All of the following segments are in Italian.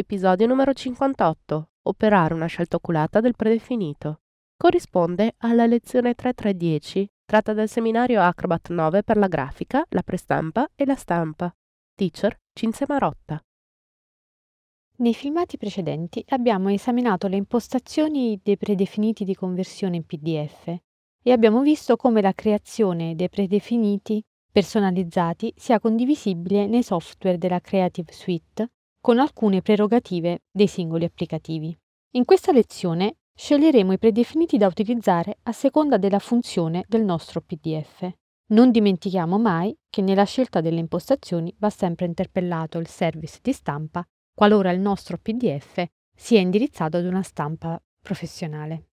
Episodio numero 58. Operare una scelta oculata del predefinito. Corrisponde alla lezione 3310, tratta dal seminario Acrobat 9 per la grafica, la prestampa e la stampa. Teacher Cinzia Marotta. Nei filmati precedenti abbiamo esaminato le impostazioni dei predefiniti di conversione in PDF e abbiamo visto come la creazione dei predefiniti personalizzati sia condivisibile nei software della Creative Suite con alcune prerogative dei singoli applicativi. In questa lezione sceglieremo i predefiniti da utilizzare a seconda della funzione del nostro PDF. Non dimentichiamo mai che nella scelta delle impostazioni va sempre interpellato il service di stampa qualora il nostro PDF sia indirizzato ad una stampa professionale.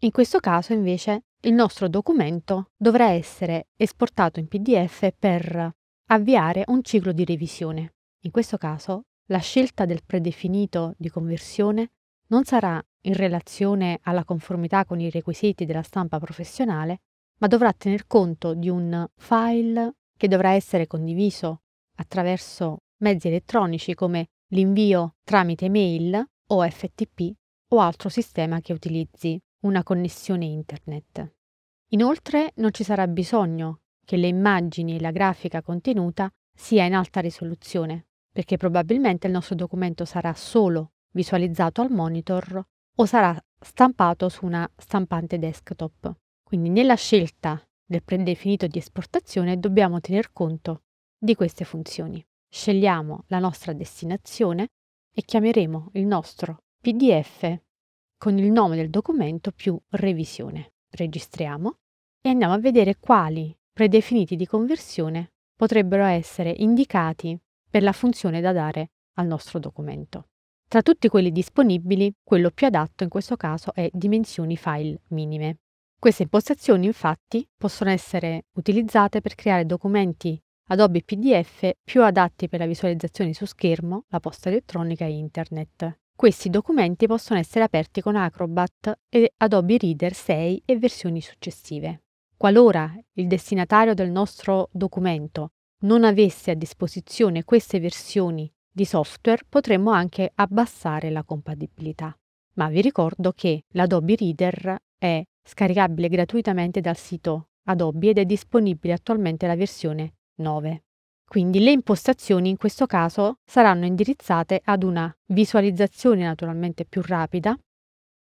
In questo caso invece il nostro documento dovrà essere esportato in PDF per avviare un ciclo di revisione. In questo caso la scelta del predefinito di conversione non sarà in relazione alla conformità con i requisiti della stampa professionale, ma dovrà tener conto di un file che dovrà essere condiviso attraverso mezzi elettronici come l'invio tramite mail o FTP o altro sistema che utilizzi una connessione internet. Inoltre non ci sarà bisogno che le immagini e la grafica contenuta sia in alta risoluzione, perché probabilmente il nostro documento sarà solo visualizzato al monitor o sarà stampato su una stampante desktop. Quindi nella scelta del predefinito di esportazione dobbiamo tener conto di queste funzioni. Scegliamo la nostra destinazione e chiameremo il nostro PDF con il nome del documento più revisione. Registriamo e andiamo a vedere quali predefiniti di conversione potrebbero essere indicati per la funzione da dare al nostro documento. Tra tutti quelli disponibili, quello più adatto in questo caso è dimensioni file minime. Queste impostazioni infatti possono essere utilizzate per creare documenti Adobe PDF più adatti per la visualizzazione su schermo, la posta elettronica e Internet. Questi documenti possono essere aperti con Acrobat e Adobe Reader 6 e versioni successive. Qualora il destinatario del nostro documento non avesse a disposizione queste versioni di software potremmo anche abbassare la compatibilità. Ma vi ricordo che l'Adobe Reader è scaricabile gratuitamente dal sito Adobe ed è disponibile attualmente la versione 9. Quindi le impostazioni in questo caso saranno indirizzate ad una visualizzazione naturalmente più rapida,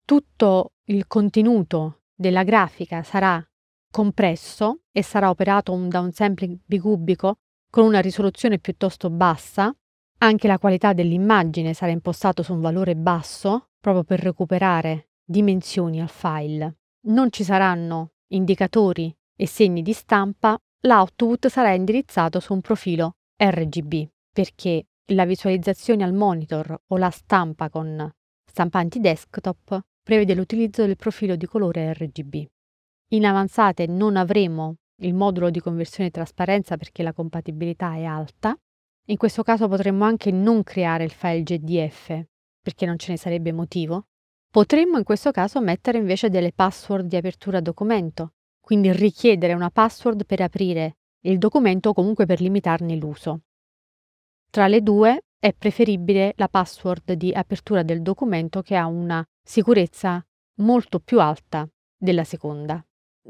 tutto il contenuto della grafica sarà compresso e sarà operato un downsampling bicubico con una risoluzione piuttosto bassa, anche la qualità dell'immagine sarà impostato su un valore basso proprio per recuperare dimensioni al file. Non ci saranno indicatori e segni di stampa, l'output sarà indirizzato su un profilo RGB perché la visualizzazione al monitor o la stampa con stampanti desktop prevede l'utilizzo del profilo di colore RGB. In avanzate non avremo il modulo di conversione e trasparenza perché la compatibilità è alta. In questo caso potremmo anche non creare il file GDF perché non ce ne sarebbe motivo. Potremmo in questo caso mettere invece delle password di apertura documento, quindi richiedere una password per aprire il documento o comunque per limitarne l'uso. Tra le due è preferibile la password di apertura del documento che ha una sicurezza molto più alta della seconda.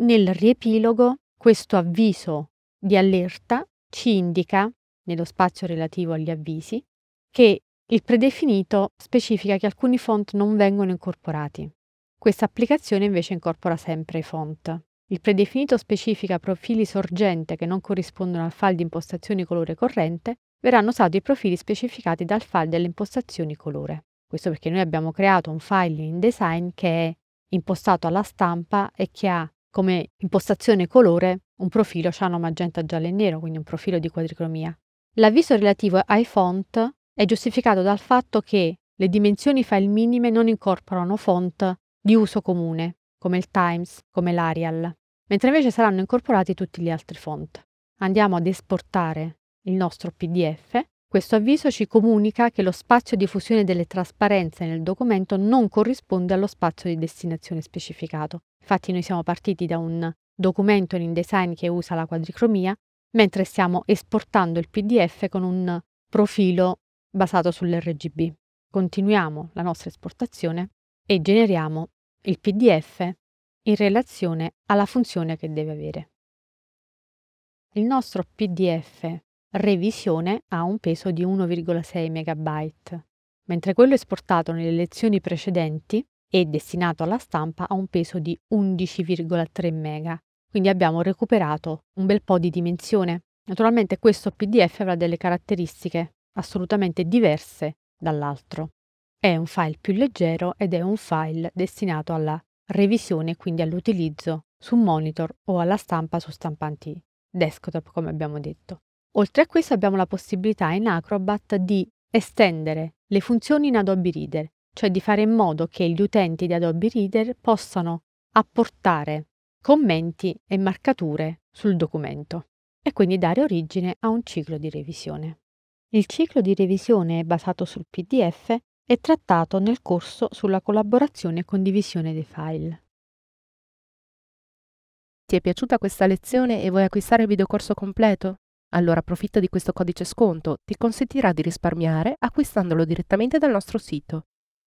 Nel riepilogo questo avviso di allerta ci indica, nello spazio relativo agli avvisi, che il predefinito specifica che alcuni font non vengono incorporati. Questa applicazione invece incorpora sempre i font. Il predefinito specifica profili sorgente che non corrispondono al file di impostazioni colore corrente, verranno usati i profili specificati dal file delle impostazioni colore. Questo perché noi abbiamo creato un file in design che è impostato alla stampa e che ha come impostazione colore un profilo ciano, magenta, giallo e nero, quindi un profilo di quadricromia. L'avviso relativo ai font è giustificato dal fatto che le dimensioni file minime non incorporano font di uso comune, come il Times, come l'Arial, mentre invece saranno incorporati tutti gli altri font. Andiamo ad esportare il nostro PDF. Questo avviso ci comunica che lo spazio di fusione delle trasparenze nel documento non corrisponde allo spazio di destinazione specificato. Infatti noi siamo partiti da un documento in InDesign che usa la quadricromia, mentre stiamo esportando il PDF con un profilo basato sull'RGB. Continuiamo la nostra esportazione e generiamo il PDF in relazione alla funzione che deve avere. Il nostro PDF revisione ha un peso di 1,6 MB, mentre quello esportato nelle lezioni precedenti e destinato alla stampa ha un peso di 11,3 MB. Quindi abbiamo recuperato un bel po' di dimensione. Naturalmente questo PDF avrà delle caratteristiche assolutamente diverse dall'altro. È un file più leggero ed è un file destinato alla revisione, quindi all'utilizzo su monitor o alla stampa su stampanti desktop, come abbiamo detto. Oltre a questo abbiamo la possibilità in Acrobat di estendere le funzioni in Adobe Reader, cioè di fare in modo che gli utenti di Adobe Reader possano apportare commenti e marcature sul documento e quindi dare origine a un ciclo di revisione. Il ciclo di revisione basato sul PDF è trattato nel corso sulla collaborazione e condivisione dei file. Ti è piaciuta questa lezione e vuoi acquistare il videocorso completo? Allora approfitta di questo codice sconto, ti consentirà di risparmiare acquistandolo direttamente dal nostro sito.